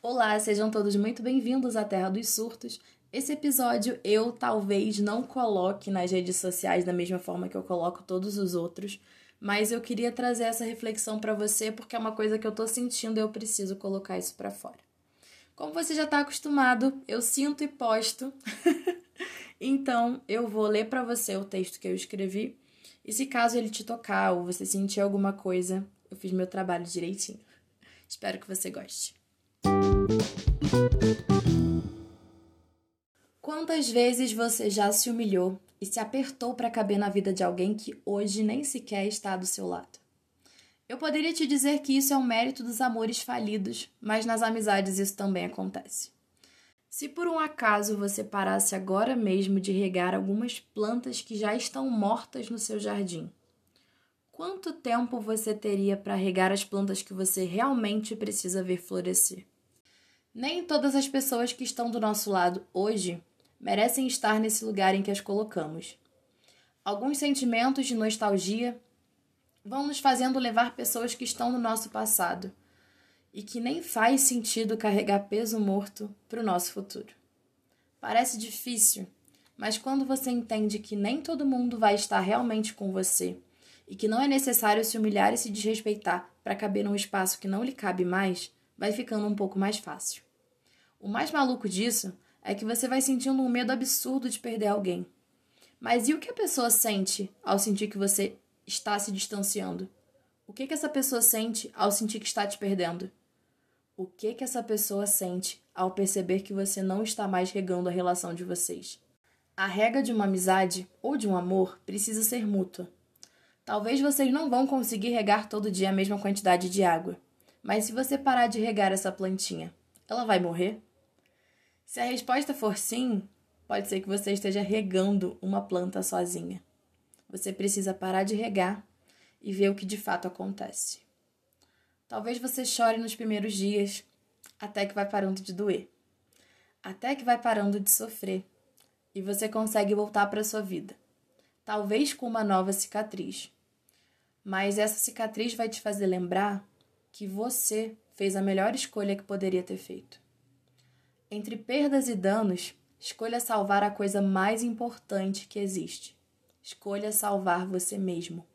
Olá, sejam todos muito bem-vindos à Terra dos Surtos. Esse episódio eu talvez não coloque nas redes sociais da mesma forma que eu coloco todos os outros, mas eu queria trazer essa reflexão para você porque é uma coisa que eu tô sentindo e eu preciso colocar isso para fora. Como você já está acostumado, eu sinto e posto. então, eu vou ler para você o texto que eu escrevi. E se caso ele te tocar ou você sentir alguma coisa, eu fiz meu trabalho direitinho. Espero que você goste. Quantas vezes você já se humilhou e se apertou para caber na vida de alguém que hoje nem sequer está do seu lado? Eu poderia te dizer que isso é um mérito dos amores falidos, mas nas amizades isso também acontece. Se por um acaso você parasse agora mesmo de regar algumas plantas que já estão mortas no seu jardim, quanto tempo você teria para regar as plantas que você realmente precisa ver florescer? Nem todas as pessoas que estão do nosso lado hoje merecem estar nesse lugar em que as colocamos. Alguns sentimentos de nostalgia vão nos fazendo levar pessoas que estão no nosso passado e que nem faz sentido carregar peso morto para o nosso futuro. Parece difícil, mas quando você entende que nem todo mundo vai estar realmente com você e que não é necessário se humilhar e se desrespeitar para caber num espaço que não lhe cabe mais, vai ficando um pouco mais fácil. O mais maluco disso é que você vai sentindo um medo absurdo de perder alguém. Mas e o que a pessoa sente ao sentir que você está se distanciando? O que, que essa pessoa sente ao sentir que está te perdendo? O que, que essa pessoa sente ao perceber que você não está mais regando a relação de vocês? A rega de uma amizade ou de um amor precisa ser mútua. Talvez vocês não vão conseguir regar todo dia a mesma quantidade de água, mas se você parar de regar essa plantinha, ela vai morrer? Se a resposta for sim, pode ser que você esteja regando uma planta sozinha. Você precisa parar de regar e ver o que de fato acontece. Talvez você chore nos primeiros dias, até que vai parando de doer, até que vai parando de sofrer e você consegue voltar para sua vida, talvez com uma nova cicatriz. Mas essa cicatriz vai te fazer lembrar que você fez a melhor escolha que poderia ter feito. Entre perdas e danos, escolha salvar a coisa mais importante que existe Escolha salvar você mesmo.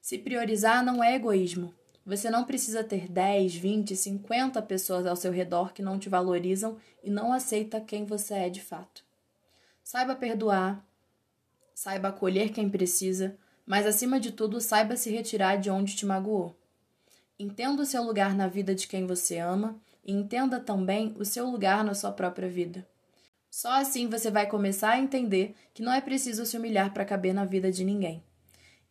Se priorizar não é egoísmo. Você não precisa ter 10, 20, 50 pessoas ao seu redor que não te valorizam e não aceita quem você é de fato. Saiba perdoar, saiba acolher quem precisa, mas acima de tudo, saiba se retirar de onde te magoou. Entenda o seu lugar na vida de quem você ama e entenda também o seu lugar na sua própria vida. Só assim você vai começar a entender que não é preciso se humilhar para caber na vida de ninguém.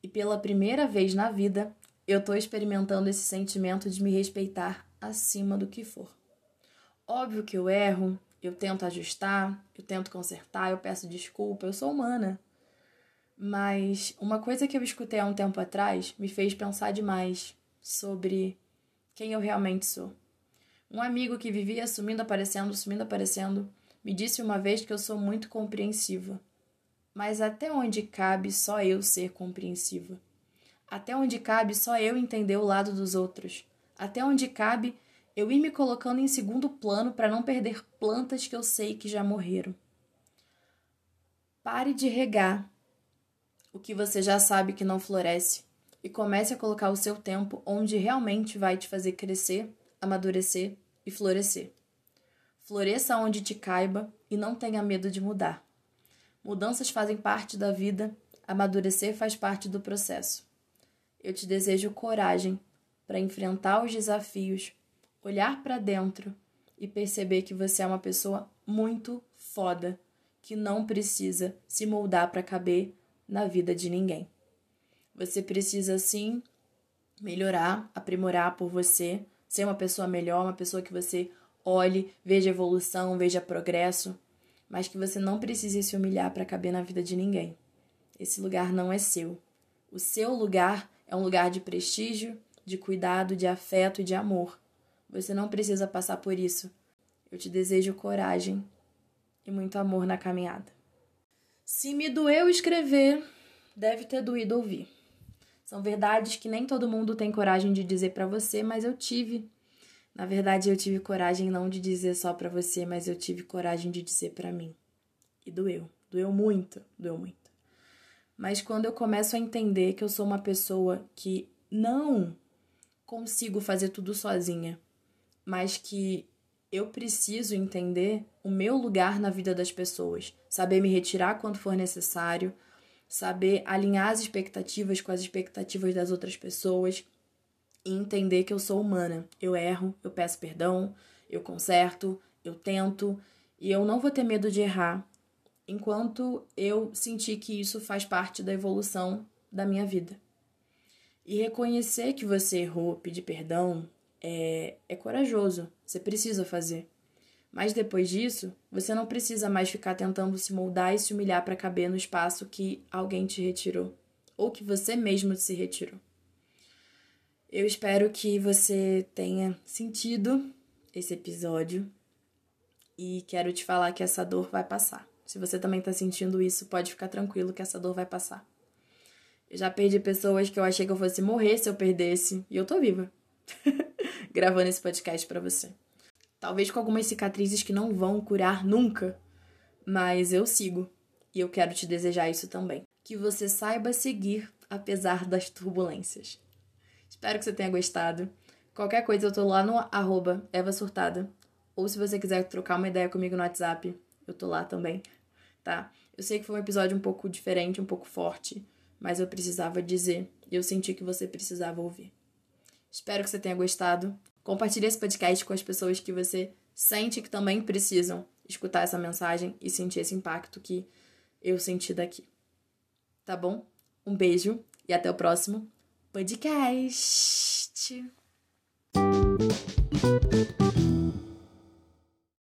E pela primeira vez na vida, eu estou experimentando esse sentimento de me respeitar acima do que for. Óbvio que eu erro, eu tento ajustar, eu tento consertar, eu peço desculpa, eu sou humana. Mas uma coisa que eu escutei há um tempo atrás me fez pensar demais sobre quem eu realmente sou. Um amigo que vivia sumindo, aparecendo, sumindo, aparecendo, me disse uma vez que eu sou muito compreensiva. Mas até onde cabe só eu ser compreensiva? Até onde cabe só eu entender o lado dos outros? Até onde cabe eu ir me colocando em segundo plano para não perder plantas que eu sei que já morreram? Pare de regar o que você já sabe que não floresce e comece a colocar o seu tempo onde realmente vai te fazer crescer, amadurecer e florescer. Floresça onde te caiba e não tenha medo de mudar. Mudanças fazem parte da vida, amadurecer faz parte do processo. Eu te desejo coragem para enfrentar os desafios, olhar para dentro e perceber que você é uma pessoa muito foda, que não precisa se moldar para caber na vida de ninguém. Você precisa sim melhorar, aprimorar por você, ser uma pessoa melhor, uma pessoa que você olhe, veja evolução, veja progresso, mas que você não precise se humilhar para caber na vida de ninguém. Esse lugar não é seu. O seu lugar é um lugar de prestígio, de cuidado, de afeto e de amor. Você não precisa passar por isso. Eu te desejo coragem e muito amor na caminhada. Se me doeu escrever, deve ter doído ouvir. São verdades que nem todo mundo tem coragem de dizer para você, mas eu tive Na verdade, eu tive coragem não de dizer só para você, mas eu tive coragem de dizer para mim. E doeu, doeu muito, doeu muito. Mas quando eu começo a entender que eu sou uma pessoa que não consigo fazer tudo sozinha, mas que eu preciso entender o meu lugar na vida das pessoas, saber me retirar quando for necessário, saber alinhar as expectativas com as expectativas das outras pessoas e entender que eu sou humana. Eu erro, eu peço perdão, eu conserto, eu tento e eu não vou ter medo de errar enquanto eu sentir que isso faz parte da evolução da minha vida. E reconhecer que você errou, pedir perdão, é, é corajoso, você precisa fazer. Mas depois disso, você não precisa mais ficar tentando se moldar e se humilhar para caber no espaço que alguém te retirou, ou que você mesmo se retirou. Eu espero que você tenha sentido esse episódio e quero te falar que essa dor vai passar. Se você também está sentindo isso, pode ficar tranquilo que essa dor vai passar. Eu já perdi pessoas que eu achei que eu fosse morrer se eu perdesse, e eu tô viva. Gravando esse podcast para você. Talvez com algumas cicatrizes que não vão curar nunca, mas eu sigo. E eu quero te desejar isso também. Que você saiba seguir apesar das turbulências. Espero que você tenha gostado. Qualquer coisa, eu tô lá no arroba Eva Surtada. Ou se você quiser trocar uma ideia comigo no WhatsApp, eu tô lá também tá? Eu sei que foi um episódio um pouco diferente, um pouco forte, mas eu precisava dizer e eu senti que você precisava ouvir. Espero que você tenha gostado. Compartilhe esse podcast com as pessoas que você sente que também precisam escutar essa mensagem e sentir esse impacto que eu senti daqui. Tá bom? Um beijo e até o próximo podcast.